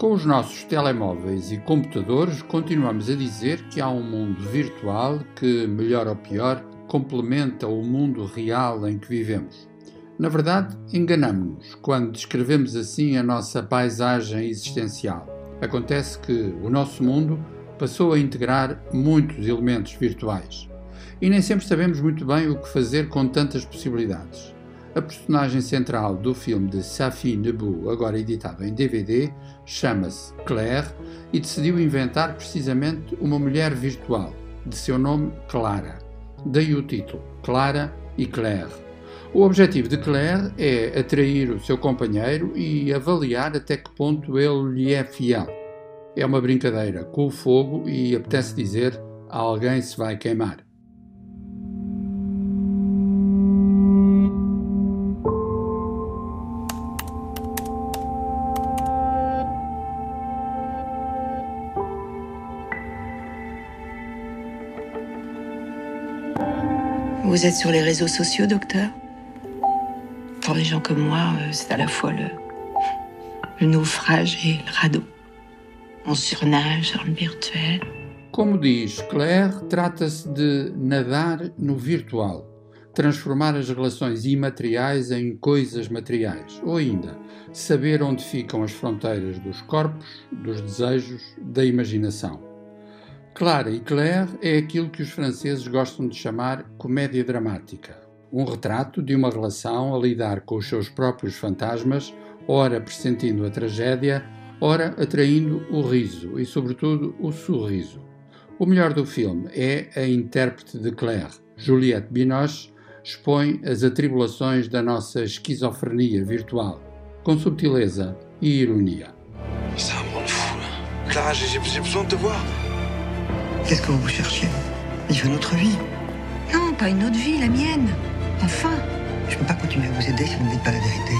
Com os nossos telemóveis e computadores, continuamos a dizer que há um mundo virtual que, melhor ou pior, complementa o mundo real em que vivemos. Na verdade, enganamos-nos quando descrevemos assim a nossa paisagem existencial. Acontece que o nosso mundo passou a integrar muitos elementos virtuais. E nem sempre sabemos muito bem o que fazer com tantas possibilidades. A personagem central do filme de Safi Nebu, agora editado em DVD, chama-se Claire e decidiu inventar precisamente uma mulher virtual, de seu nome Clara. Daí o título, Clara e Claire. O objetivo de Claire é atrair o seu companheiro e avaliar até que ponto ele lhe é fiel. É uma brincadeira com o fogo e apetece dizer alguém se vai queimar. Vous êtes sur les réseaux sociaux, docteur Pour des gens comme moi, euh, c'est à la fois le, le naufrage et le radeau. On surnage dans le virtuel. Como diz Claire, trata-se de nadar no virtual, transformar as relações imateriais em coisas materiais, ou ainda saber onde ficam as fronteiras dos corpos, dos desejos, da imaginação. Clara e Claire é aquilo que os franceses gostam de chamar comédia dramática. Um retrato de uma relação a lidar com os seus próprios fantasmas, ora pressentindo a tragédia, ora atraindo o riso e, sobretudo, o sorriso. O melhor do filme é a intérprete de Claire, Juliette Binoche, expõe as atribulações da nossa esquizofrenia virtual, com subtileza e ironia. Là. Clara, j'ai besoin de te voir. Qu'est-ce que vous cherchiez? Veut une autre vie? Non, pas une autre vie, la mienne. Enfin. Je ne peux pas continuer à vous aider si vous ne dites pas la vérité.